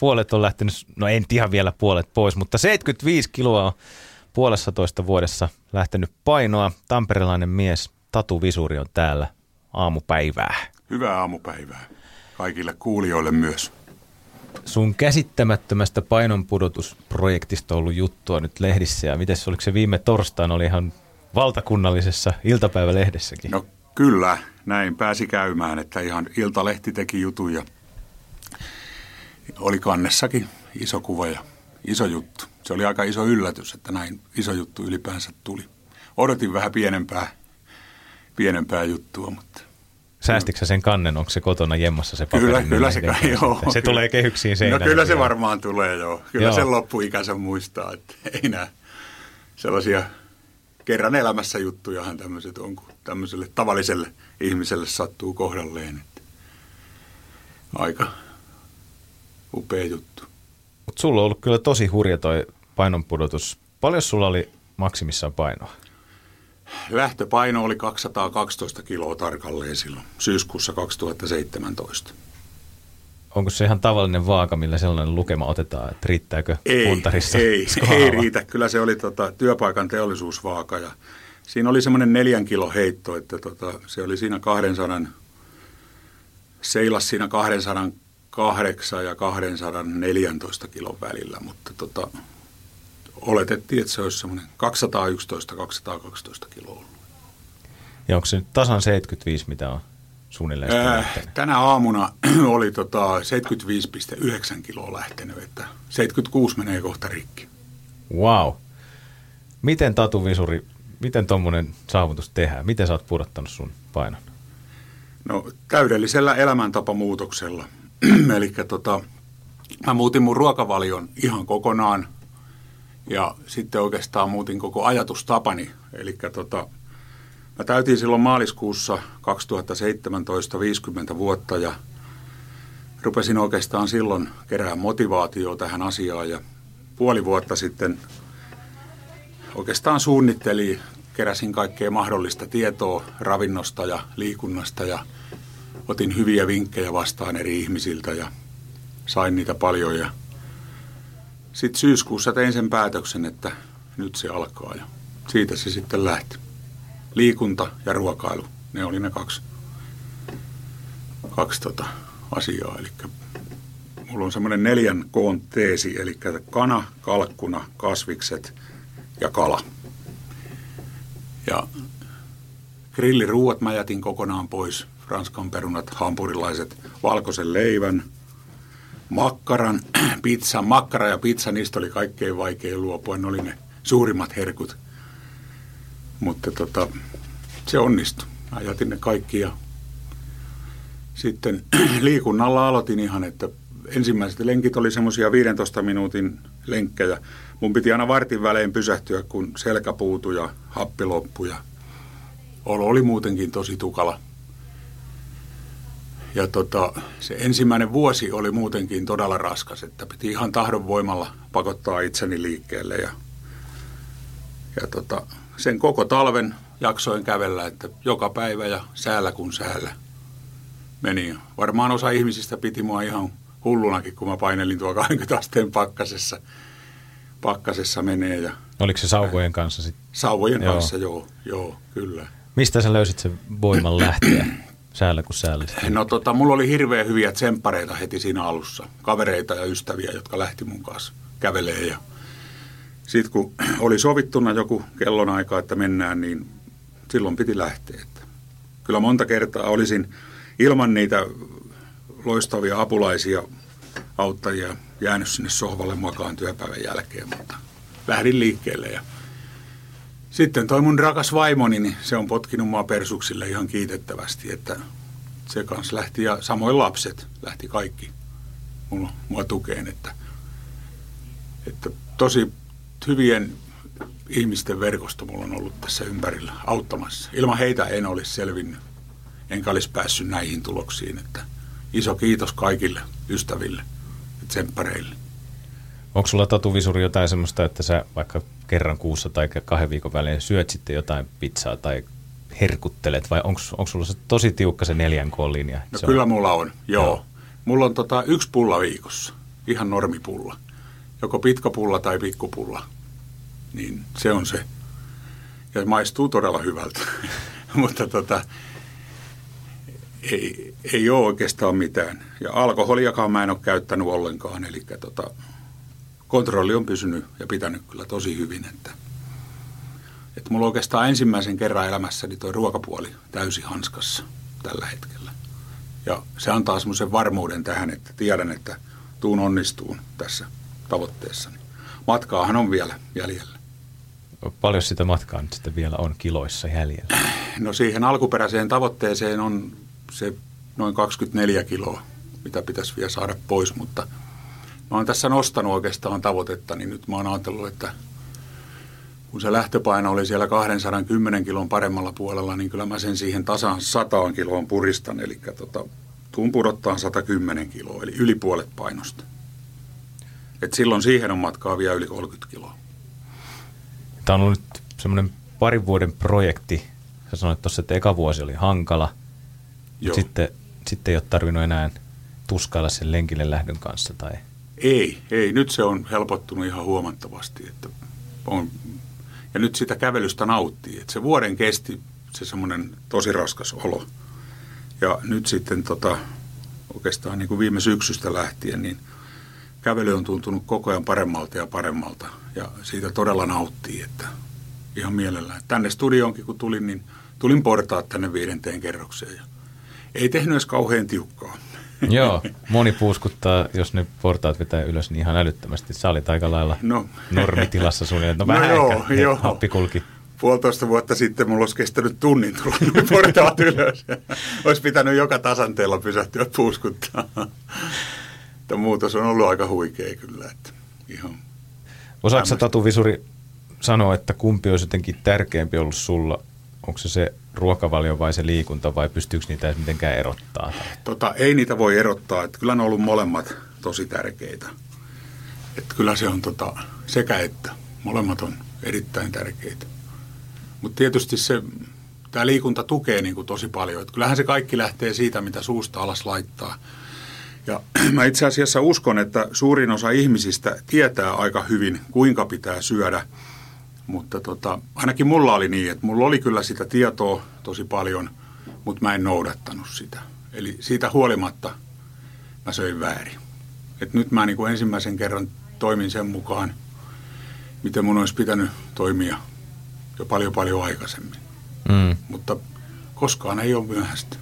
Puolet on lähtenyt, no en ihan vielä puolet pois, mutta 75 kiloa on puolessa toista vuodessa lähtenyt painoa. Tamperelainen mies Tatu Visuri on täällä aamupäivää. Hyvää aamupäivää kaikille kuulijoille myös. Sun käsittämättömästä painonpudotusprojektista on ollut juttua nyt lehdissä ja miten oliko se viime torstaina, oli ihan valtakunnallisessa iltapäivälehdessäkin. No kyllä, näin pääsi käymään, että ihan Iltalehti teki jutun ja oli kannessakin iso kuva ja iso juttu. Se oli aika iso yllätys, että näin iso juttu ylipäänsä tuli. Odotin vähän pienempää, pienempää juttua, mutta Säästitkö sen kannen, onko se kotona jemmassa se paperi? Kyllä, kyllä se, joo, se kyllä. tulee kehyksiin seinään. No kyllä se varmaan tulee, joo. Kyllä joo. sen loppuikänsä muistaa, että ei näe sellaisia kerran elämässä juttujahan tämmöiset on, kun tämmöiselle tavalliselle ihmiselle sattuu kohdalleen. Että aika upea juttu. Mut sulla on ollut kyllä tosi hurja toi painonpudotus. Paljon sulla oli maksimissaan painoa? Lähtöpaino oli 212 kiloa tarkalleen silloin syyskuussa 2017. Onko se ihan tavallinen vaaka, millä sellainen lukema otetaan, että riittääkö ei, puntarissa? Ei, ei riitä. Kyllä se oli tota, työpaikan teollisuusvaaka ja siinä oli semmoinen neljän kilo heitto, että tota, se oli siinä 200, seilas siinä 208 ja 214 kilon välillä, mutta tota, oletettiin, että se olisi semmoinen 211-212 kiloa ollut. Ja onko se nyt tasan 75, mitä on suunnilleen äh, Tänä aamuna oli tota 75,9 kiloa lähtenyt, että 76 menee kohta rikki. Wow. Miten Tatu Visuri, miten tuommoinen saavutus tehdään? Miten sä oot pudottanut sun painon? No täydellisellä elämäntapamuutoksella. Eli tota, mä muutin mun ruokavalion ihan kokonaan – ja sitten oikeastaan muutin koko ajatustapani. Eli tota, mä täytin silloin maaliskuussa 2017 50 vuotta ja rupesin oikeastaan silloin kerää motivaatioa tähän asiaan. Ja puoli vuotta sitten oikeastaan suunnittelin, keräsin kaikkea mahdollista tietoa ravinnosta ja liikunnasta ja otin hyviä vinkkejä vastaan eri ihmisiltä ja sain niitä paljon ja sitten syyskuussa tein sen päätöksen, että nyt se alkaa ja siitä se sitten lähti. Liikunta ja ruokailu, ne oli ne kaksi, kaksi tota asiaa. Eli mulla on semmoinen neljän koon teesi, eli kana, kalkkuna, kasvikset ja kala. Ja grilliruuat mä jätin kokonaan pois. Ranskan perunat, hampurilaiset, valkoisen leivän – makkaran, pizza, makkara ja pizza, niistä oli kaikkein vaikein luopua. Ne oli ne suurimmat herkut. Mutta tota, se onnistui. Mä jätin ne kaikki ja sitten liikunnalla aloitin ihan, että ensimmäiset lenkit oli semmoisia 15 minuutin lenkkejä. Mun piti aina vartin välein pysähtyä, kun selkä puutui ja happi loppui ja olo oli muutenkin tosi tukala. Ja tota, se ensimmäinen vuosi oli muutenkin todella raskas, että piti ihan tahdon voimalla pakottaa itseni liikkeelle. Ja, ja tota, sen koko talven jaksoin kävellä, että joka päivä ja säällä kun säällä meni. Varmaan osa ihmisistä piti mua ihan hullunakin, kun mä painelin tuo 20 asteen pakkasessa, pakkasessa menee. Ja, Oliko se sauvojen kanssa sitten? Sauvojen joo. kanssa, joo, joo, kyllä. Mistä sä löysit sen voiman lähteä? Säällä kuin säällä? No tota, mulla oli hirveän hyviä tsemppareita heti siinä alussa. Kavereita ja ystäviä, jotka lähti mun kanssa kävelee. Ja sitten kun oli sovittuna joku kellonaika, että mennään, niin silloin piti lähteä. Että kyllä monta kertaa olisin ilman niitä loistavia apulaisia auttajia jäänyt sinne sohvalle makaan työpäivän jälkeen, mutta lähdin liikkeelle ja sitten toi mun rakas vaimoni, niin se on potkinut mua persuksille ihan kiitettävästi, että se kanssa lähti ja samoin lapset lähti kaikki mulla, mua tukeen, että Että tosi hyvien ihmisten verkosto mulla on ollut tässä ympärillä auttamassa. Ilman heitä en olisi selvinnyt, enkä olisi päässyt näihin tuloksiin. Että iso kiitos kaikille ystäville ja tsemppareille. Onko sulla tatuvisuri jotain semmoista, että sä vaikka kerran kuussa tai kahden viikon välein syöt sitten jotain pizzaa tai herkuttelet vai onko sulla se tosi tiukka se neljän linja? No se kyllä on... mulla on, joo. joo. Mulla on tota yksi pulla viikossa, ihan normipulla. Joko pitkä pulla tai pikkupulla. Niin se on se. Ja maistuu todella hyvältä. Mutta tota, ei, ei ole oikeastaan mitään. Ja alkoholiakaan mä en ole käyttänyt ollenkaan. Eli tota, kontrolli on pysynyt ja pitänyt kyllä tosi hyvin. Että, että mulla oikeastaan ensimmäisen kerran elämässäni toi ruokapuoli täysin hanskassa tällä hetkellä. Ja se antaa semmoisen varmuuden tähän, että tiedän, että tuun onnistuun tässä tavoitteessani. Matkaahan on vielä jäljellä. Paljon sitä matkaa nyt sitten vielä on kiloissa jäljellä? No siihen alkuperäiseen tavoitteeseen on se noin 24 kiloa, mitä pitäisi vielä saada pois, mutta – mä oon tässä nostanut oikeastaan tavoitetta, niin nyt mä oon ajatellut, että kun se lähtöpaino oli siellä 210 kilon paremmalla puolella, niin kyllä mä sen siihen tasaan 100 kiloon puristan, eli tota, tuun pudottaa 110 kiloa, eli yli puolet painosta. Et silloin siihen on matkaa vielä yli 30 kiloa. Tämä on ollut nyt semmoinen parin vuoden projekti. Sä sanoit tuossa, että eka vuosi oli hankala, Joo. sitten, sitten ei ole tarvinnut enää tuskailla sen lenkille lähdön kanssa tai – ei, ei. Nyt se on helpottunut ihan huomattavasti. Että on, ja nyt sitä kävelystä nauttii. Että se vuoden kesti se semmoinen tosi raskas olo. Ja nyt sitten tota, oikeastaan niin kuin viime syksystä lähtien, niin kävely on tuntunut koko ajan paremmalta ja paremmalta. Ja siitä todella nauttii, että ihan mielellään. Tänne studioonkin kun tulin, niin tulin portaat tänne viidenteen kerrokseen. Ja ei tehnyt edes kauhean tiukkaa. Joo, moni puuskuttaa, jos ne portaat vetää ylös niin ihan älyttömästi. Sä olit aika lailla no. normitilassa suunnilleen. No, no vähän joo, ehkä joo. happi kulki. Puolitoista vuotta sitten mulla olisi kestänyt tunnin tulla portaat ylös. olisi pitänyt joka tasanteella pysähtyä puuskuttaa. Tämä muutos on ollut aika huikea kyllä. Että ihan Osaatko Tatu Visuri sanoa, että kumpi olisi jotenkin tärkeämpi ollut sulla? Onko se se ruokavalio vai se liikunta vai pystyykö niitä mitenkään erottaa? Tota, ei niitä voi erottaa. Että kyllä ne on ollut molemmat tosi tärkeitä. Että kyllä se on tota, sekä että. Molemmat on erittäin tärkeitä. Mutta tietysti se, tämä liikunta tukee niin kuin tosi paljon. Että kyllähän se kaikki lähtee siitä, mitä suusta alas laittaa. Ja mä itse asiassa uskon, että suurin osa ihmisistä tietää aika hyvin, kuinka pitää syödä – mutta tota, ainakin mulla oli niin, että mulla oli kyllä sitä tietoa tosi paljon, mutta mä en noudattanut sitä. Eli siitä huolimatta mä söin väärin. Et nyt mä niin kuin ensimmäisen kerran toimin sen mukaan, miten mun olisi pitänyt toimia jo paljon paljon aikaisemmin. Mm. Mutta koskaan ei ole myöhäistä.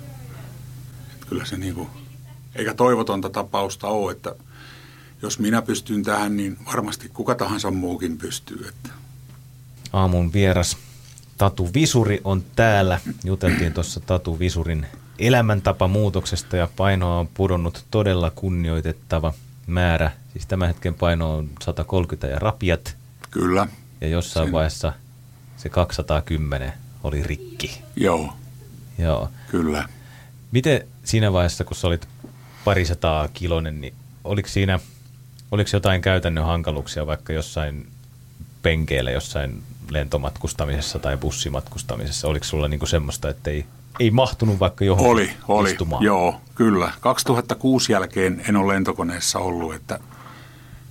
Et kyllä se niin kuin, eikä toivotonta tapausta ole, että jos minä pystyn tähän, niin varmasti kuka tahansa muukin pystyy. Että aamun vieras Tatu Visuri on täällä. Juteltiin tuossa Tatu Visurin elämäntapa muutoksesta ja painoa on pudonnut todella kunnioitettava määrä. Siis tämän hetken paino on 130 ja rapiat. Kyllä. Ja jossain Sen... vaiheessa se 210 oli rikki. Joo. Joo. Kyllä. Miten siinä vaiheessa, kun sä olit parisataa kilonen, niin oliko siinä, oliko jotain käytännön hankaluuksia vaikka jossain penkeillä jossain lentomatkustamisessa tai bussimatkustamisessa? Oliko sulla niinku semmoista, että ei, ei mahtunut vaikka johonkin Oli, oli, istumaan? joo, kyllä. 2006 jälkeen en ole lentokoneessa ollut, että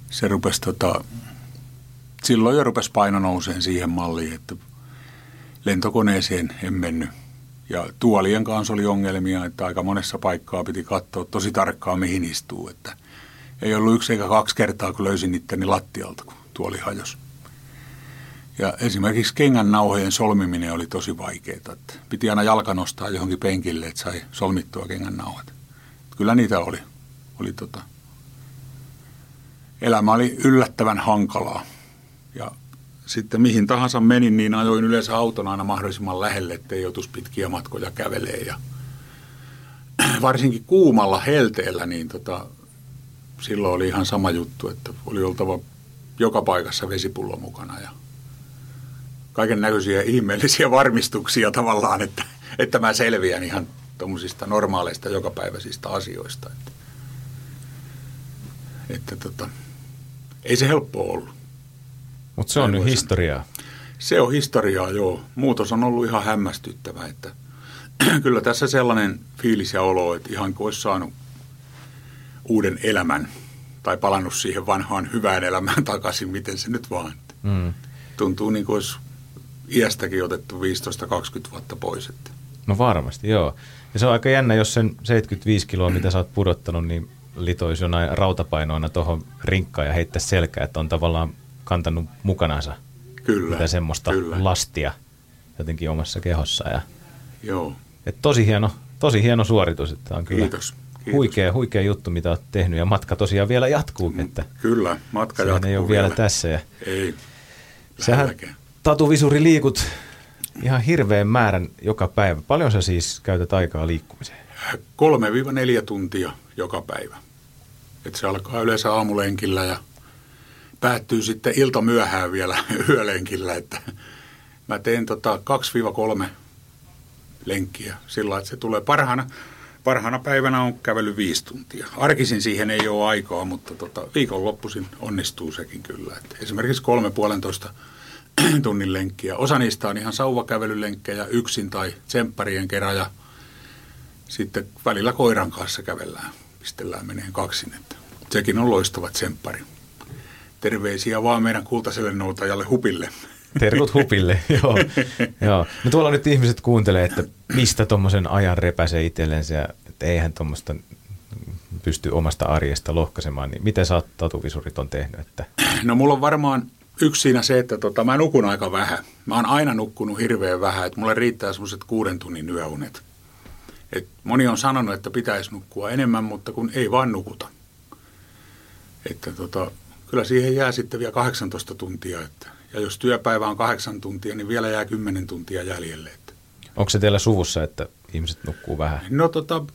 se rupesi tota, silloin jo rupesi paino nouseen siihen malliin, että lentokoneeseen en mennyt. Ja tuolien kanssa oli ongelmia, että aika monessa paikkaa piti katsoa tosi tarkkaan, mihin istuu. Että ei ollut yksi eikä kaksi kertaa, kun löysin itteni lattialta, kun tuoli hajosi. Ja esimerkiksi kengän nauhojen solmiminen oli tosi vaikeaa. Että piti aina jalka nostaa johonkin penkille, että sai solmittua kengän nauhat. Kyllä niitä oli. oli tota. Elämä oli yllättävän hankalaa. Ja sitten mihin tahansa menin, niin ajoin yleensä auton aina mahdollisimman lähelle, ettei joutuisi pitkiä matkoja kävelee. Ja varsinkin kuumalla helteellä, niin tota, silloin oli ihan sama juttu, että oli oltava joka paikassa vesipullo mukana ja kaiken näköisiä ihmeellisiä varmistuksia tavallaan, että, että mä selviän ihan tuommoisista normaaleista jokapäiväisistä asioista. Että, että tota, ei se helppo ollut. Mutta se on nyt historiaa. Se on historiaa, joo. Muutos on ollut ihan hämmästyttävä, että kyllä tässä sellainen fiilis ja olo, että ihan kuin olisi saanut uuden elämän tai palannut siihen vanhaan hyvään elämään takaisin, miten se nyt vaan. Mm. Tuntuu niin kuin olisi iästäkin otettu 15-20 vuotta pois. Että. No varmasti, joo. Ja se on aika jännä, jos sen 75 kiloa, mitä sä oot pudottanut, niin litoisi jonain rautapainoina tuohon rinkkaan ja heittää selkää, että on tavallaan kantanut mukanansa kyllä, mitä semmoista kyllä. lastia jotenkin omassa kehossa. Ja, Joo. Et tosi, hieno, tosi hieno suoritus, että on kyllä Kiitos. Kiitos. Huikea, huikea juttu, mitä olet tehnyt ja matka tosiaan vielä jatkuu. Että kyllä, matka jatkuu ei ole vielä tässä. Ja ei, Sähän lähelläkään. tatuvisuri liikut ihan hirveän määrän joka päivä. Paljon sä siis käytät aikaa liikkumiseen? 3-4 tuntia joka päivä. Et se alkaa yleensä aamulenkillä ja päättyy sitten ilta myöhään vielä yölenkillä. Että mä teen tota 2-3 lenkkiä sillä että se tulee parhaana. Parhaana päivänä on kävely viisi tuntia. Arkisin siihen ei ole aikaa, mutta tota, viikonloppuisin onnistuu sekin kyllä. Et esimerkiksi kolme puolentoista tunnin lenkkiä. Osa niistä on ihan sauvakävelylenkkejä yksin tai tsempparien kerran ja sitten välillä koiran kanssa kävellään, pistellään meneen kaksin. Että sekin on loistava tsemppari. Terveisiä vaan meidän kultaiselle noutajalle Hupille. Terkut hupille, joo. joo. No tuolla nyt ihmiset kuuntelee, että mistä tuommoisen ajan repäsee itsellensä että eihän tuommoista pysty omasta arjesta lohkaisemaan, niin miten sä oot on tehnyt? Että... No mulla on varmaan yksi siinä se, että tota, mä nukun aika vähän. Mä oon aina nukkunut hirveän vähän, että mulle riittää semmoiset kuuden tunnin yöunet. Et moni on sanonut, että pitäisi nukkua enemmän, mutta kun ei vaan nukuta. Että tota, kyllä siihen jää sitten vielä 18 tuntia. Että, ja jos työpäivä on kahdeksan tuntia, niin vielä jää 10 tuntia jäljelle. Että. Onko se teillä suvussa, että ihmiset nukkuu vähän? No tota,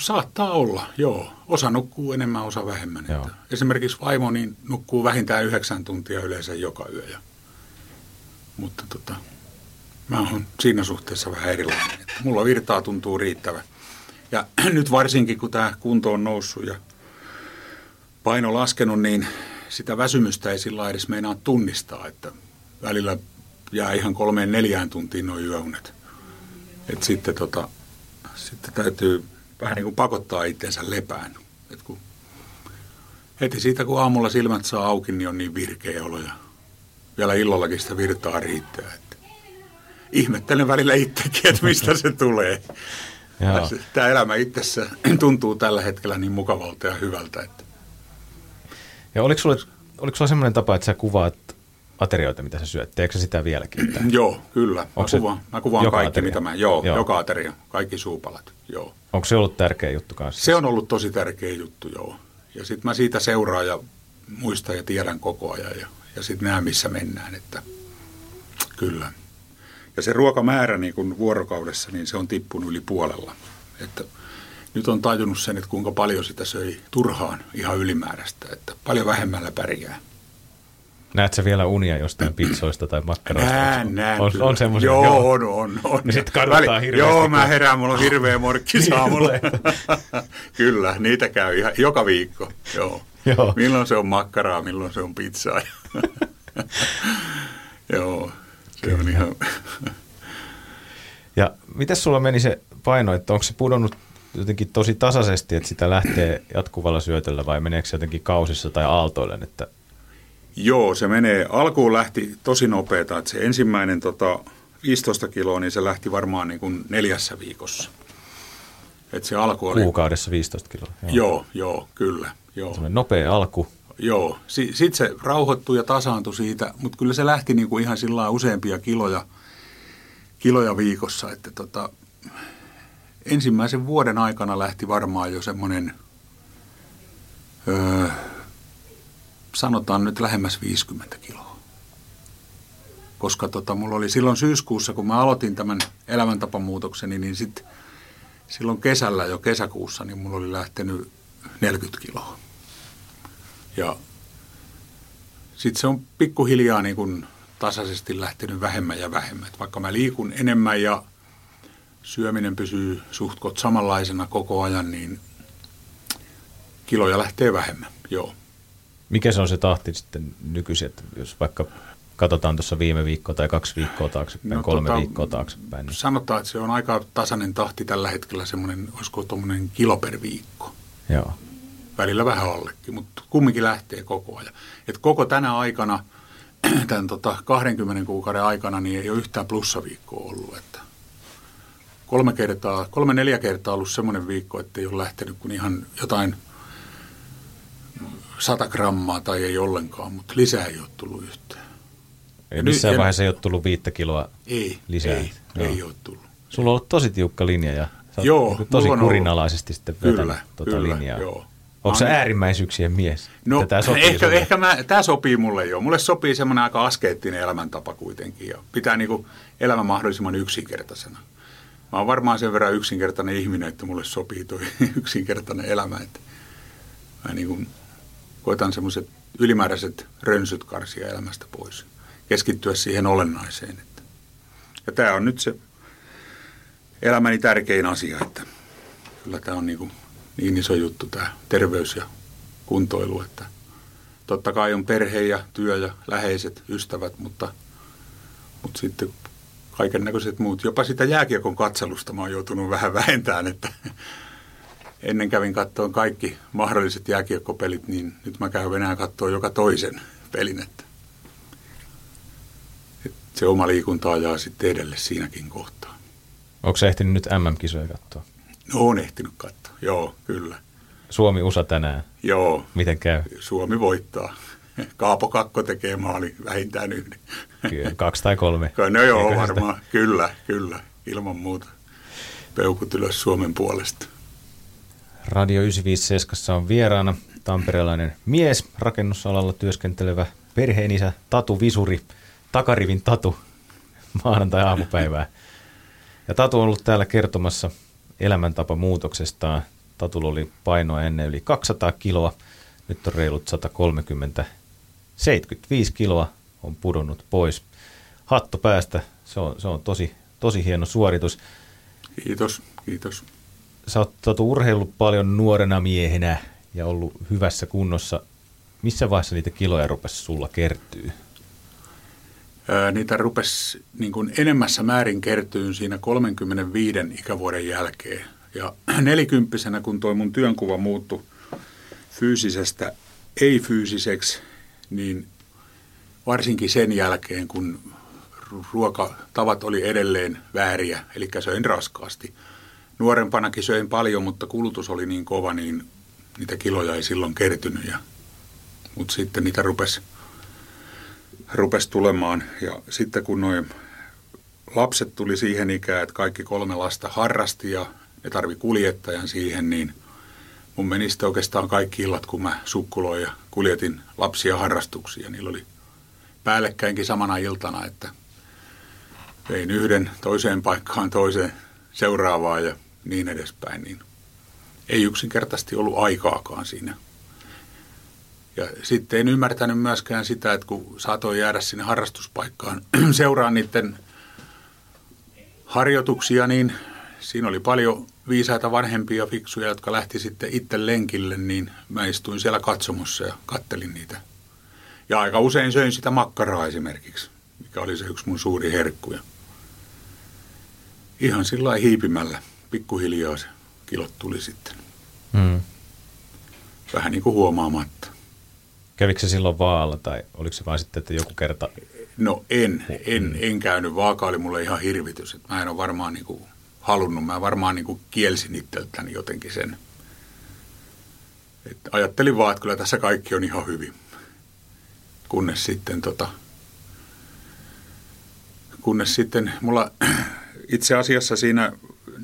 saattaa olla, joo. Osa nukkuu enemmän, osa vähemmän. Että esimerkiksi vaimo niin nukkuu vähintään yhdeksän tuntia yleensä joka yö. Ja, mutta tota, mä oon siinä suhteessa vähän erilainen. Että mulla virtaa tuntuu riittävä. Ja nyt varsinkin, kun tämä kunto on noussut ja paino laskenut, niin sitä väsymystä ei sillä edes meinaa tunnistaa, että välillä jää ihan kolmeen neljään tuntiin noin yöunet. Et sitten, tota, sitten täytyy vähän niin kuin pakottaa itsensä lepään. Et kun heti siitä, kun aamulla silmät saa auki, niin on niin virkeä olo ja vielä illallakin sitä virtaa riittää. Että ihmettelen välillä itsekin, että mistä se tulee. Tämä elämä itsessä tuntuu tällä hetkellä niin mukavalta ja hyvältä. Että. Ja oliko sulla, oliko sulla sellainen tapa, että sä kuvaat aterioita, mitä sä syöt? Teekö sitä vieläkin? Tai? Joo, kyllä. Mä kuvaan, mä kuvaan kaikki, ateria? mitä mä... Joo, joo, joka ateria. Kaikki suupalat, joo. Onko se ollut tärkeä juttu kanssa? Se on ollut tosi tärkeä juttu, joo. Ja sitten mä siitä seuraan ja muistan ja tiedän koko ajan ja, ja sitten näen, missä mennään, että kyllä. Ja se ruokamäärä niin kun vuorokaudessa, niin se on tippunut yli puolella. Että nyt on tajunnut sen, että kuinka paljon sitä söi turhaan ihan ylimääräistä, että paljon vähemmällä pärjää. Näet sä vielä unia jostain pizzoista tai makkaroista? Näen, näen. On, on semmoisia? Joo, joo, on, on. on. Ja sitten kaduttaa hirveästi. Joo, mä herään, mulla on hirveä morkki saamulla. Kyllä, niitä käy ihan, joka viikko. Joo. joo. Milloin se on makkaraa, milloin se on pizzaa. joo, se on ihan... ja miten sulla meni se paino, että onko se pudonnut jotenkin tosi tasaisesti, että sitä lähtee jatkuvalla syötöllä vai meneekö se jotenkin kausissa tai aaltoille, että Joo, se menee. Alkuun lähti tosi nopeeta, että se ensimmäinen tota, 15 kiloa, niin se lähti varmaan niin kuin neljässä viikossa. Et se alku oli... Kuukaudessa 15 kiloa. Joo, joo, joo kyllä. Joo. nopea alku. Joo, sitten se rauhoittui ja tasaantui siitä, mutta kyllä se lähti niin kuin ihan sillä useampia kiloja, kiloja viikossa. Että tota, ensimmäisen vuoden aikana lähti varmaan jo semmoinen... Öö, sanotaan nyt lähemmäs 50 kiloa. Koska tota, mulla oli silloin syyskuussa, kun mä aloitin tämän elämäntapamuutokseni, niin sitten silloin kesällä jo kesäkuussa, niin mulla oli lähtenyt 40 kiloa. Ja sitten se on pikkuhiljaa niin kuin tasaisesti lähtenyt vähemmän ja vähemmän. Et vaikka mä liikun enemmän ja syöminen pysyy suhtkot samanlaisena koko ajan, niin kiloja lähtee vähemmän, joo. Mikä se on se tahti sitten nykyisin, että jos vaikka katsotaan tuossa viime viikkoa tai kaksi viikkoa taaksepäin, no, kolme tota, viikkoa taaksepäin. Niin. Sanotaan, että se on aika tasainen tahti tällä hetkellä, semmoinen, olisiko tuommoinen kilo per viikko. Joo. Välillä vähän allekin, mutta kumminkin lähtee koko ajan. Et koko tänä aikana, tämän tota 20 kuukauden aikana, niin ei ole yhtään plussaviikkoa ollut. Että kolme kertaa, kolme neljä kertaa ollut semmoinen viikko, että ei ole lähtenyt kuin ihan jotain – 100 grammaa tai ei ollenkaan, mutta lisää ei ole tullut yhtään. Ei missään nyt, vaiheessa ei ole tullut viittä kiloa ei, lisää? Ei, Joo. ei ole tullut. Sulla on ollut tosi tiukka linja ja sä joo, niin tosi kurinalaisesti sitten kyllä, tuota kyllä, linjaa. Joo. Onko se äärimmäisyyksien mies? No, tämä sopii ehkä, ehkä mä, tämä sopii mulle jo. Mulle sopii semmoinen aika askeettinen elämäntapa kuitenkin ja pitää niinku elämä mahdollisimman yksinkertaisena. Mä oon varmaan sen verran yksinkertainen ihminen, että mulle sopii tuo yksinkertainen elämä. Että mä niinku koitan semmoiset ylimääräiset rönsyt karsia elämästä pois. Keskittyä siihen olennaiseen. Että. Ja tämä on nyt se elämäni tärkein asia, että kyllä tämä on niin, niin iso juttu tämä terveys ja kuntoilu, että totta kai on perhe ja työ ja läheiset ystävät, mutta, mutta sitten kaiken näköiset muut. Jopa sitä jääkiekon katselusta mä oon joutunut vähän vähentämään, että ennen kävin katsoa kaikki mahdolliset jääkiekkopelit, niin nyt mä käyn enää katsoa joka toisen pelin. Että, että se oma liikunta ajaa sitten edelle siinäkin kohtaa. Onko se ehtinyt nyt MM-kisoja katsoa? No on ehtinyt katsoa, joo, kyllä. Suomi-USA tänään. Joo. Miten käy? Suomi voittaa. Kaapo Kakko tekee maali vähintään yhden. Kyllä, kaksi tai kolme. No joo, Eikö varmaan. Sitä? Kyllä, kyllä. Ilman muuta. Peukut ylös Suomen puolesta. Radio 957 on vieraana tamperelainen mies, rakennusalalla työskentelevä perheenisä, Tatu Visuri, takarivin Tatu, maanantai-aamupäivää. Ja Tatu on ollut täällä kertomassa elämäntapa muutoksestaan. Tatulla oli painoa ennen yli 200 kiloa, nyt on reilut 130, 75 kiloa on pudonnut pois. Hatto päästä, se on, se on tosi, tosi hieno suoritus. Kiitos, kiitos sä oot, oot urheillut paljon nuorena miehenä ja ollut hyvässä kunnossa. Missä vaiheessa niitä kiloja rupesi sulla kertyy? niitä rupesi niin kuin enemmässä määrin kertyyn siinä 35 ikävuoden jälkeen. Ja nelikymppisenä, kun toi mun työnkuva muuttui fyysisestä ei-fyysiseksi, niin varsinkin sen jälkeen, kun ruokatavat oli edelleen vääriä, eli söin raskaasti – nuorempanakin söin paljon, mutta kulutus oli niin kova, niin niitä kiloja ei silloin kertynyt. Ja, mutta sitten niitä rupesi rupes tulemaan. Ja sitten kun noin lapset tuli siihen ikään, että kaikki kolme lasta harrasti ja ne tarvi kuljettajan siihen, niin mun meni sitten oikeastaan kaikki illat, kun mä sukkuloin ja kuljetin lapsia harrastuksia. Niillä oli päällekkäinkin samana iltana, että vein yhden toiseen paikkaan, toiseen seuraavaan ja niin edespäin, niin ei yksinkertaisesti ollut aikaakaan siinä. Ja sitten en ymmärtänyt myöskään sitä, että kun saatoin jäädä sinne harrastuspaikkaan seuraan niiden harjoituksia, niin siinä oli paljon viisaita vanhempia fiksuja, jotka lähti sitten itse lenkille, niin mä istuin siellä katsomossa ja kattelin niitä. Ja aika usein söin sitä makkaraa esimerkiksi, mikä oli se yksi mun suuri herkkuja. Ihan sillä hiipimällä pikkuhiljaa se kilot tuli sitten. Mm. Vähän niin kuin huomaamatta. Kävikö se silloin vaalla tai oliko se vain sitten, että joku kerta? No en, en, mm. en käynyt. Vaaka oli mulle ihan hirvitys. Että mä en ole varmaan niin kuin halunnut. Mä varmaan niin kuin kielsin itseltäni jotenkin sen. Et ajattelin vaan, että kyllä tässä kaikki on ihan hyvin. Kunnes sitten tota, kunnes sitten mulla itse asiassa siinä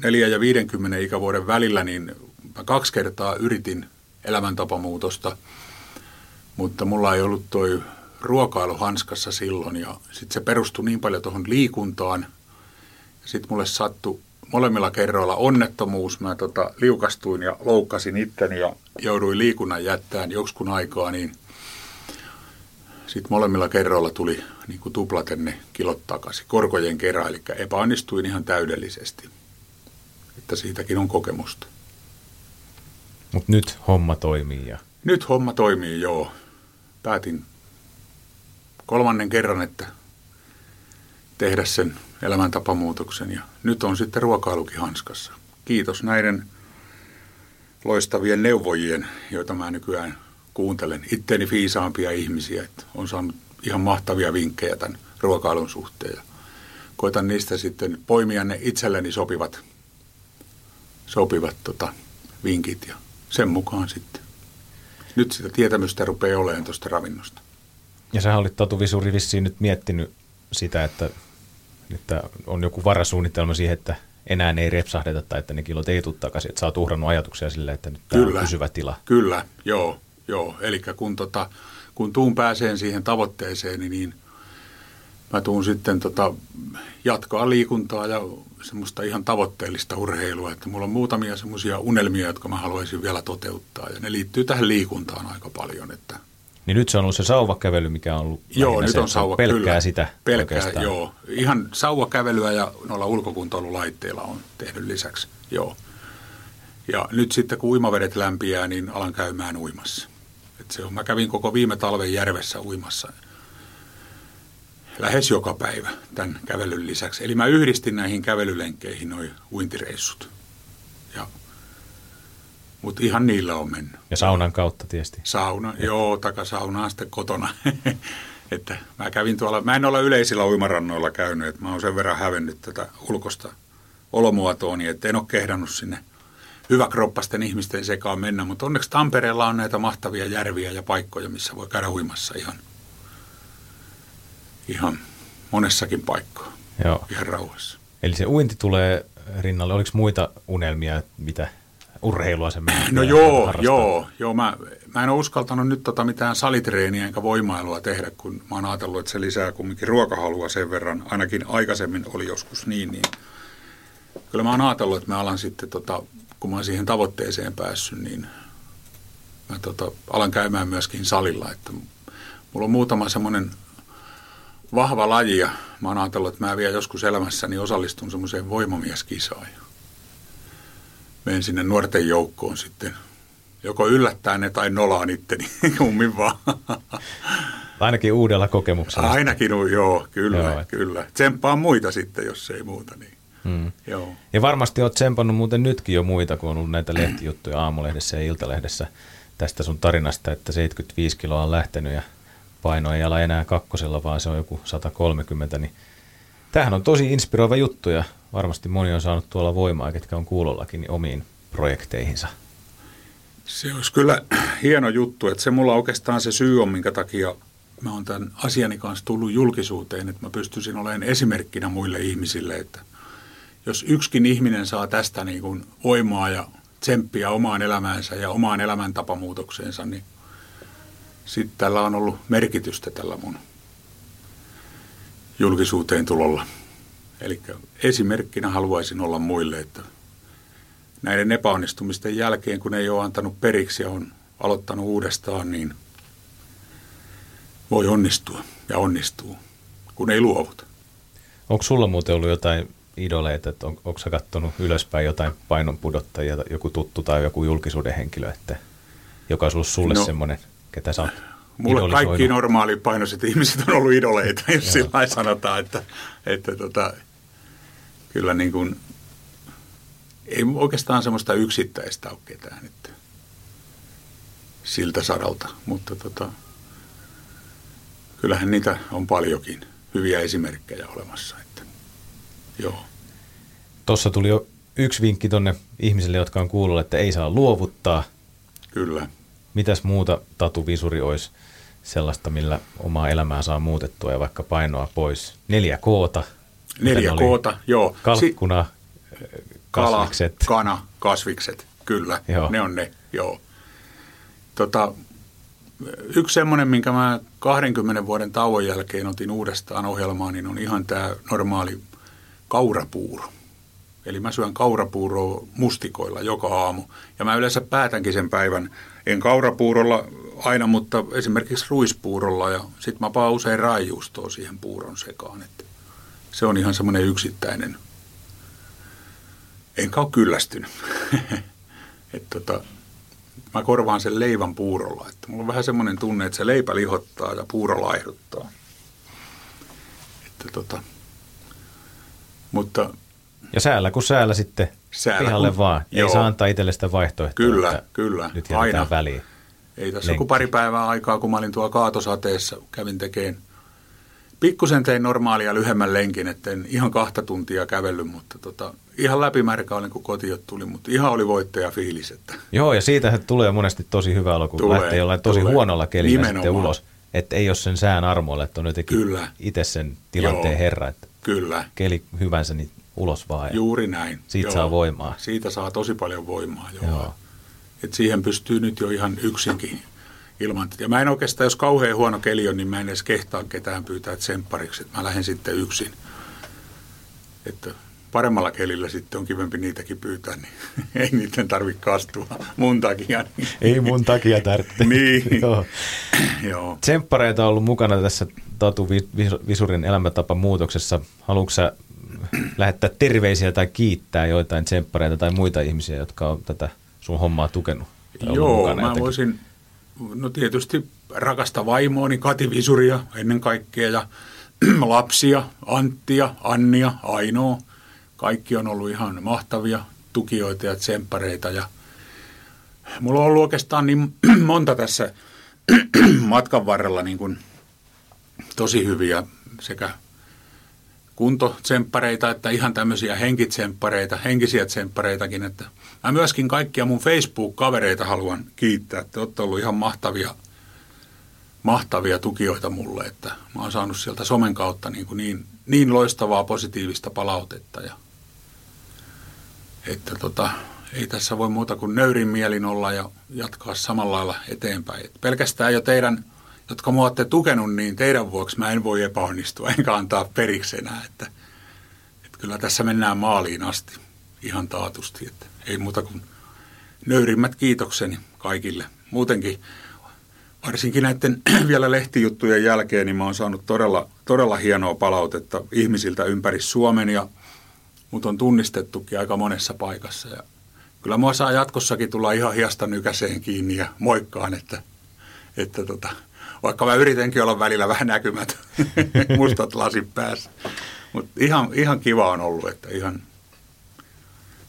4 ja 50 ikävuoden välillä, niin mä kaksi kertaa yritin elämäntapamuutosta, mutta mulla ei ollut toi ruokailu hanskassa silloin ja sitten se perustui niin paljon tuohon liikuntaan. Sitten mulle sattui molemmilla kerroilla onnettomuus. Mä tota, liukastuin ja loukkasin itteni ja jouduin liikunnan jättämään joksikun aikaa, niin sitten molemmilla kerroilla tuli niin kuin tuplaten ne kilot takaisin, korkojen kerran, eli epäonnistuin ihan täydellisesti. Että siitäkin on kokemusta. Mutta nyt homma toimii. Ja... Nyt homma toimii, joo. Päätin kolmannen kerran, että tehdä sen elämäntapamuutoksen ja nyt on sitten ruokailukin hanskassa. Kiitos näiden loistavien neuvojien, joita mä nykyään kuuntelen. Itteeni fiisaampia ihmisiä, että on saanut ihan mahtavia vinkkejä tämän ruokailun suhteen. Ja koitan niistä sitten poimia ne itselleni sopivat, sopivat tota, vinkit ja sen mukaan sitten. Nyt sitä tietämystä rupeaa olemaan tuosta ravinnosta. Ja sä olit Tatu Visuri vissiin nyt miettinyt sitä, että, että on joku varasuunnitelma siihen, että enää ei repsahdeta tai että ne kilot ei tule takaisin, että sä oot uhrannut ajatuksia sille, että nyt tämä on pysyvä tila. Kyllä, joo, joo. Eli kun, tota, kun tuun pääseen siihen tavoitteeseen, niin, niin mä tuun sitten tota, jatkaa liikuntaa ja semmoista ihan tavoitteellista urheilua, että mulla on muutamia semmoisia unelmia, jotka mä haluaisin vielä toteuttaa ja ne liittyy tähän liikuntaan aika paljon, että niin nyt se on ollut se sauvakävely, mikä on ollut Joo, nyt on sauva, pelkkää kyllä. sitä pelkkää, oikeastaan. joo. Ihan sauvakävelyä ja noilla ulkokuntoilulaitteilla on tehnyt lisäksi, joo. Ja nyt sitten kun uimavedet lämpiää, niin alan käymään uimassa. Et se on, mä kävin koko viime talven järvessä uimassa lähes joka päivä tämän kävelyn lisäksi. Eli mä yhdistin näihin kävelylenkkeihin noin uintireissut. Ja mutta ihan niillä on mennyt. Ja saunan kautta tietysti. Sauna, Et... joo, takasaunaa sitten kotona. että mä kävin tuolla, mä en ole yleisillä uimarannoilla käynyt, että mä oon sen verran hävennyt tätä ulkosta olomuotoa, niin että en ole kehdannut sinne hyväkroppasten ihmisten sekaan mennä, mutta onneksi Tampereella on näitä mahtavia järviä ja paikkoja, missä voi käydä uimassa ihan, ihan monessakin paikkaa, Joo. ihan rauhassa. Eli se uinti tulee rinnalle. Oliko muita unelmia, mitä urheilua se No joo, harrastaa. joo, joo. Mä, mä en ole uskaltanut nyt tota mitään salitreeniä enkä voimailua tehdä, kun mä oon ajatellut, että se lisää kumminkin ruokahalua sen verran. Ainakin aikaisemmin oli joskus niin, niin kyllä mä oon ajatellut, että mä alan sitten, tota, kun mä oon siihen tavoitteeseen päässyt, niin mä tota, alan käymään myöskin salilla. Että mulla on muutama semmoinen vahva laji ja mä oon ajatellut, että mä vielä joskus elämässäni osallistun semmoiseen voimamieskisaan menen sinne nuorten joukkoon sitten. Joko yllättää ne tai nolaan itteni, kummin vaan. Ainakin uudella kokemuksella. Ainakin, joo, kyllä, joo. kyllä. Tsemppaa muita sitten, jos ei muuta. Niin. Hmm. Joo. Ja varmasti olet tsempannut muuten nytkin jo muita, kun on ollut näitä lehtijuttuja aamulehdessä ja iltalehdessä tästä sun tarinasta, että 75 kiloa on lähtenyt ja paino ei ala enää kakkosella, vaan se on joku 130, niin tämähän on tosi inspiroiva juttu ja varmasti moni on saanut tuolla voimaa, ketkä on kuulollakin niin omiin projekteihinsa. Se olisi kyllä hieno juttu, että se mulla oikeastaan se syy on, minkä takia mä oon tämän asiani kanssa tullut julkisuuteen, että mä pystyisin olemaan esimerkkinä muille ihmisille, että jos yksikin ihminen saa tästä niin kuin voimaa ja tsemppiä omaan elämäänsä ja omaan elämäntapamuutokseensa, niin sitten tällä on ollut merkitystä tällä mun julkisuuteen tulolla. Eli esimerkkinä haluaisin olla muille, että näiden epäonnistumisten jälkeen, kun ei ole antanut periksi ja on aloittanut uudestaan, niin voi onnistua ja onnistuu, kun ei luovuta. Onko sulla muuten ollut jotain idoleita, että on, onko sä katsonut ylöspäin jotain painonpudottajia, joku tuttu tai joku julkisuuden henkilö, että joka on ollut sulle no, semmoinen, ketä sä Mulle kaikki normaalipainoiset ihmiset on ollut idoleita, jos sillä sanotaan, että, että tota, kyllä niin kuin, ei oikeastaan semmoista yksittäistä ole ketään että siltä saralta, mutta tota, kyllähän niitä on paljonkin hyviä esimerkkejä olemassa. Että, joo. Tuossa tuli jo yksi vinkki tuonne ihmisille, jotka on kuullut, että ei saa luovuttaa. Kyllä. Mitäs muuta tatuvisuri olisi sellaista, millä omaa elämää saa muutettua ja vaikka painoa pois? Neljä koota – Neljä koota, joo. Kalkkuna, Kala, kasvikset. kana, kasvikset, kyllä. Joo. Ne on ne, joo. Tota, yksi semmoinen, minkä mä 20 vuoden tauon jälkeen otin uudestaan ohjelmaan, niin on ihan tämä normaali kaurapuuro. Eli mä syön kaurapuuroa mustikoilla joka aamu. Ja mä yleensä päätänkin sen päivän, en kaurapuurolla aina, mutta esimerkiksi ruispuurolla. Ja sitten mä paan usein raijuustoa siihen puuron sekaan. Että se on ihan semmoinen yksittäinen. Enkä ole kyllästynyt. että tota, mä korvaan sen leivän puurolla. Että mulla on vähän semmoinen tunne, että se leipä lihottaa ja puuro laihduttaa. Että tota, mutta ja säällä kun säällä sitten säällä pihalle kun, vaan. Joo. Ei saa antaa itselle sitä vaihtoehtoa. Kyllä, kyllä. Nyt Aina. väliin. Ei tässä kuin pari päivää aikaa, kun mä olin tuolla kaatosateessa, kävin tekemään Pikkusen tein normaalia lyhyemmän lenkin, etten ihan kahta tuntia kävellyt, mutta tota, ihan läpimärkä olin, kun kotiin tuli, mutta ihan oli voittaja fiilis. Että. Joo, ja siitä tulee monesti tosi hyvä olo, kun tulee, lähtee jollain tosi tulee. huonolla kelillä sitten ulos. Että ei ole sen sään armoilla, että on jotenkin Kyllä. itse sen tilanteen Joo. herra. Että Kyllä. Keli hyvänsä, niin ulos vaan. Juuri näin. Siitä Joo. saa voimaa. Siitä saa tosi paljon voimaa, joo. joo. Et siihen pystyy nyt jo ihan yksinkin ilman. Ja mä en oikeastaan, jos kauhean huono keli on, niin mä en edes kehtaa ketään pyytää tsemppariksi. Mä lähden sitten yksin. Että paremmalla kelillä sitten on kivempi niitäkin pyytää, niin ei niiden tarvitse kastua mun takia. Niin. Ei mun takia tarvitse. niin. Joo. Joo. Tsemppareita on ollut mukana tässä Tatu Visurin elämäntapa muutoksessa. Haluatko sä lähettää terveisiä tai kiittää joitain tsemppareita tai muita ihmisiä, jotka on tätä sun hommaa tukenut? Joo, mä jotenkin? voisin, no tietysti rakasta vaimooni, Kati Visuria ennen kaikkea ja lapsia, Anttia, Annia, Ainoa. Kaikki on ollut ihan mahtavia tukijoita ja tsemppareita ja mulla on ollut oikeastaan niin monta tässä matkan varrella niin kuin tosi hyviä sekä kuntotsemppareita, että ihan tämmöisiä henkitsemppareita, henkisiä tsemppareitakin. Että mä myöskin kaikkia mun Facebook-kavereita haluan kiittää, että olette ollut ihan mahtavia, mahtavia tukijoita mulle, että mä oon saanut sieltä somen kautta niin, kuin niin, niin loistavaa positiivista palautetta ja että tota, ei tässä voi muuta kuin nöyrin mielin olla ja jatkaa samalla lailla eteenpäin. Et pelkästään jo teidän jotka mua olette tukenut, niin teidän vuoksi mä en voi epäonnistua enkä antaa periksi enää. Että, että kyllä tässä mennään maaliin asti ihan taatusti. Että ei muuta kuin nöyrimmät kiitokseni kaikille. Muutenkin varsinkin näiden vielä lehtijuttujen jälkeen, niin mä oon saanut todella, todella hienoa palautetta ihmisiltä ympäri Suomen ja mut on tunnistettukin aika monessa paikassa. Ja kyllä mua saa jatkossakin tulla ihan hiasta nykäseen kiinni ja moikkaan, että, että tota, vaikka mä yritänkin olla välillä vähän näkymät mustat lasit päässä. Mutta ihan, ihan kiva on ollut, että ihan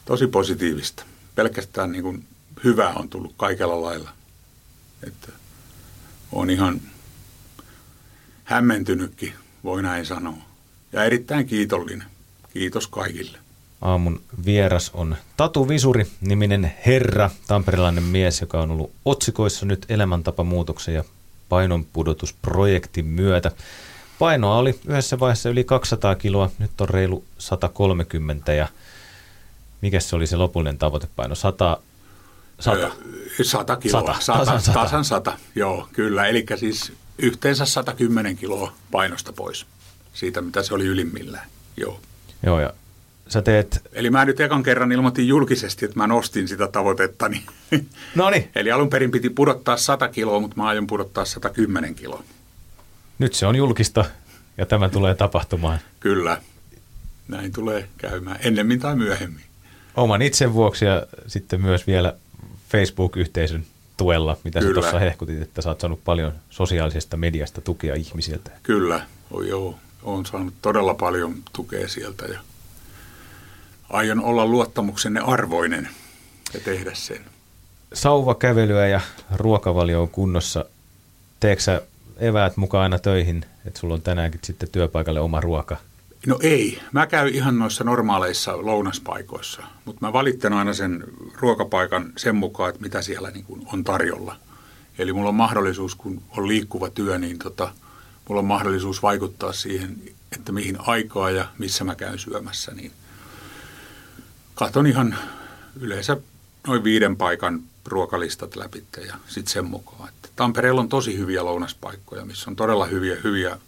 tosi positiivista. Pelkästään niin kuin hyvää on tullut kaikella lailla. Että on ihan hämmentynytkin, voi näin sanoa. Ja erittäin kiitollinen. Kiitos kaikille. Aamun vieras on Tatu Visuri, niminen herra, tamperilainen mies, joka on ollut otsikoissa nyt elämäntapamuutoksen ja painonpudotusprojektin myötä. Painoa oli yhdessä vaiheessa yli 200 kiloa, nyt on reilu 130 ja mikä se oli se lopullinen tavoitepaino? 100, 100? 100 kiloa, 100, 100, tasan, 100. tasan 100, joo kyllä, eli siis yhteensä 110 kiloa painosta pois siitä, mitä se oli ylimmillään, joo. Joo, ja sä teet... Eli mä nyt ekan kerran ilmoitin julkisesti, että mä nostin sitä tavoitettani. No niin. Eli alun perin piti pudottaa 100 kiloa, mutta mä aion pudottaa 110 kiloa. Nyt se on julkista ja tämä tulee tapahtumaan. Kyllä. Näin tulee käymään ennemmin tai myöhemmin. Oman itsen vuoksi ja sitten myös vielä Facebook-yhteisön tuella, mitä Kyllä. sä tuossa hehkutit, että sä oot saanut paljon sosiaalisesta mediasta tukea ihmisiltä. Kyllä, oh, joo. Olen saanut todella paljon tukea sieltä ja aion olla luottamuksenne arvoinen ja tehdä sen. Sauvakävelyä ja ruokavalio on kunnossa. Teekö sä eväät mukaan aina töihin, että sulla on tänäänkin sitten työpaikalle oma ruoka? No ei. Mä käyn ihan noissa normaaleissa lounaspaikoissa, mutta mä valitten aina sen ruokapaikan sen mukaan, että mitä siellä niin kuin on tarjolla. Eli mulla on mahdollisuus, kun on liikkuva työ, niin tota, mulla on mahdollisuus vaikuttaa siihen, että mihin aikaa ja missä mä käyn syömässä. Niin katon ihan yleensä noin viiden paikan ruokalistat läpi ja sitten sen mukaan. Että Tampereella on tosi hyviä lounaspaikkoja, missä on todella hyviä, hyviä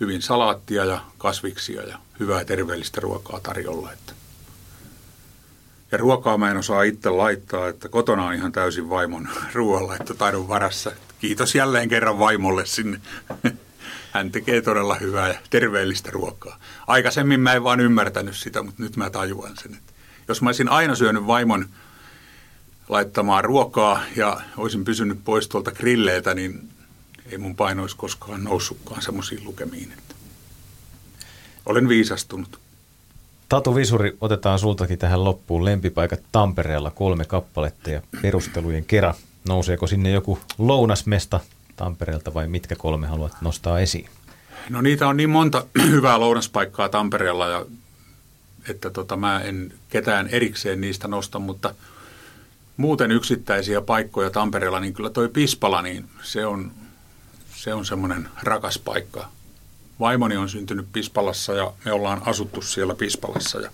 hyvin salaattia ja kasviksia ja hyvää terveellistä ruokaa tarjolla. Että Ja ruokaa mä en osaa itse laittaa, että kotona on ihan täysin vaimon ruoanlaittotaidon varassa. Kiitos jälleen kerran vaimolle sinne. Hän tekee todella hyvää ja terveellistä ruokaa. Aikaisemmin mä en vaan ymmärtänyt sitä, mutta nyt mä tajuan sen. Että jos mä olisin aina syönyt vaimon laittamaan ruokaa ja olisin pysynyt pois tuolta grilleiltä, niin ei mun paino olisi koskaan noussutkaan semmoisiin lukemiin. Että olen viisastunut. Tatu Visuri, otetaan sultakin tähän loppuun. Lempipaikat Tampereella kolme kappaletta ja perustelujen kera. Nouseeko sinne joku lounasmesta Tampereelta vai mitkä kolme haluat nostaa esiin? No niitä on niin monta hyvää lounaspaikkaa Tampereella, ja, että tota, mä en ketään erikseen niistä nosta, mutta muuten yksittäisiä paikkoja Tampereella, niin kyllä toi Pispala, niin se on, se on semmoinen rakas paikka. Vaimoni on syntynyt Pispalassa ja me ollaan asuttu siellä Pispalassa ja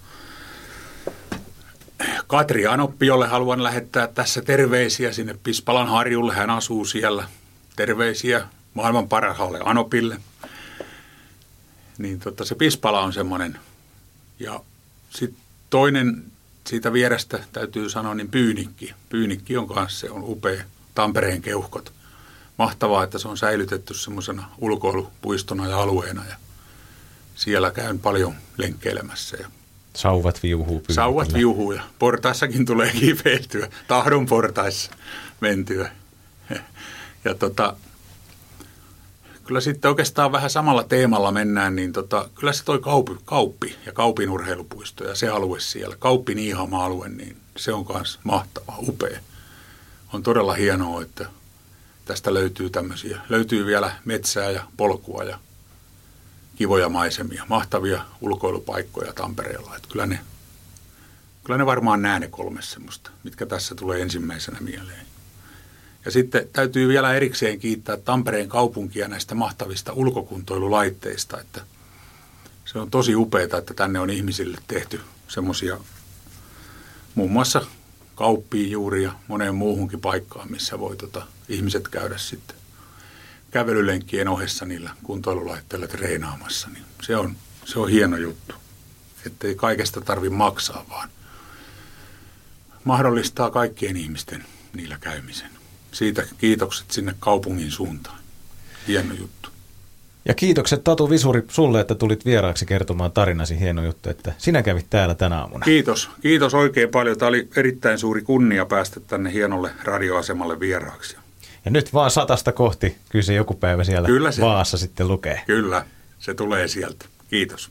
Katri Anoppi, jolle haluan lähettää tässä terveisiä sinne Pispalan harjulle. Hän asuu siellä. Terveisiä maailman parhaalle Anopille. Niin tota, se Pispala on semmoinen. Ja sitten toinen siitä vierestä täytyy sanoa, niin Pyynikki. Pyynikki on kanssa, se on upea. Tampereen keuhkot. Mahtavaa, että se on säilytetty semmoisena ulkoilupuistona ja alueena. Ja siellä käyn paljon lenkkeilemässä ja Sauvat viuhuu. Sauvat viuhuu ja portaissakin tulee kipeiltyä, tahdon portaissa mentyä. Ja tota, kyllä sitten oikeastaan vähän samalla teemalla mennään, niin tota, kyllä se toi kauppi, kauppi ja kaupin urheilupuisto ja se alue siellä, kauppi Niihama-alue, niin se on myös mahtava, upea. On todella hienoa, että tästä löytyy tämmöisiä, löytyy vielä metsää ja polkua ja kivoja maisemia, mahtavia ulkoilupaikkoja Tampereella. Että kyllä, ne, kyllä ne varmaan nää ne kolme semmoista, mitkä tässä tulee ensimmäisenä mieleen. Ja sitten täytyy vielä erikseen kiittää Tampereen kaupunkia näistä mahtavista ulkokuntoilulaitteista, että se on tosi upeaa, että tänne on ihmisille tehty semmoisia muun muassa kauppiin juuri ja moneen muuhunkin paikkaan, missä voi tota, ihmiset käydä sitten kävelylenkkien ohessa niillä kuntoilulaitteilla treenaamassa, niin se on, se on hieno juttu. Että ei kaikesta tarvi maksaa, vaan mahdollistaa kaikkien ihmisten niillä käymisen. Siitä kiitokset sinne kaupungin suuntaan. Hieno juttu. Ja kiitokset Tatu Visuri sulle, että tulit vieraaksi kertomaan tarinasi. Hieno juttu, että sinä kävit täällä tänä aamuna. Kiitos. Kiitos oikein paljon. Tämä oli erittäin suuri kunnia päästä tänne hienolle radioasemalle vieraaksi. Ja nyt vaan satasta kohti, kyllä se joku päivä siellä kyllä se, Vaassa sitten lukee. Kyllä, se tulee sieltä. Kiitos.